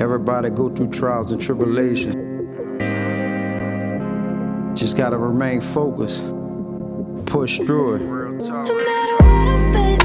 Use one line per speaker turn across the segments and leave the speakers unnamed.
Everybody go through trials and tribulations. Just gotta remain focused, push through it.
No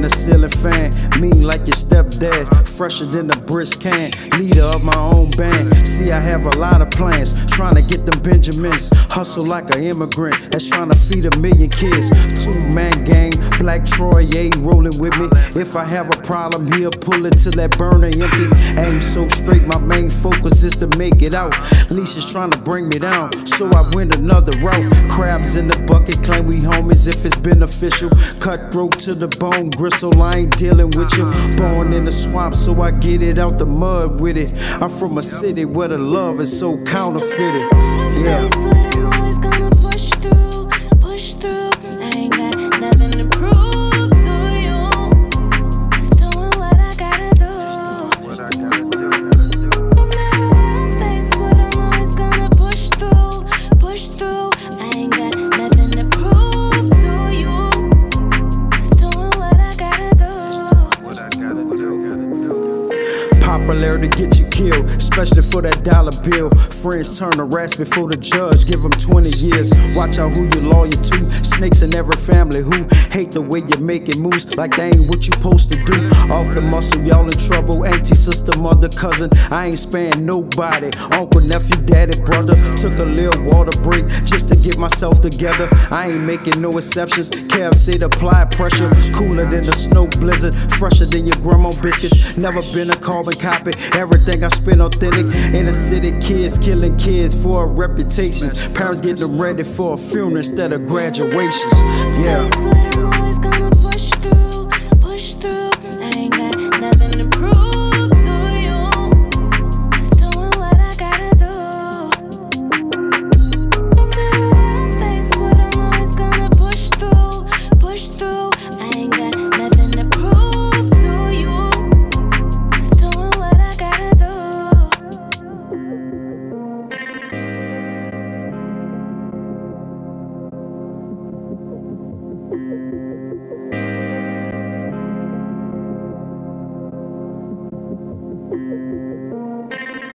Than a ceiling fan, mean like your stepdad, fresher than a brisk can. Leader of my own band. See, I have a lot of plans, trying to get them Benjamins. Hustle like an immigrant that's trying to feed a million kids. Two man gang, Black Troy, A rolling with me. If I have a problem here, pull it till that burner empty. Aim so straight, my main focus is to make it out. Leasha's trying to bring me down, so I went another route. Crabs in the bucket, claim we homies if it's beneficial. Cutthroat to the bone, gristle, I ain't dealing with you. Born in the swamp, so I get it out the mud with it. I'm from a city where the love is so counterfeited. Yeah. Popularity get you killed, especially for that dollar bill. Friends turn to rats before the judge, give them 20 years. Watch out who you loyal to. Snakes in every family who hate the way you're making moves like they ain't what you supposed to do. Off the muscle, y'all in trouble. Auntie, sister, mother, cousin. I ain't sparing nobody. Uncle, nephew, daddy, brother. Took a little water break just to get myself together. I ain't making no exceptions. Kev said apply pressure. Cooler than the snow blizzard. Fresher than your grandma biscuits. Never been a carbon copy. Everything I spend authentic. Inner city kids killing kids for reputations. Parents getting ready for a funeral instead of graduations. Yeah.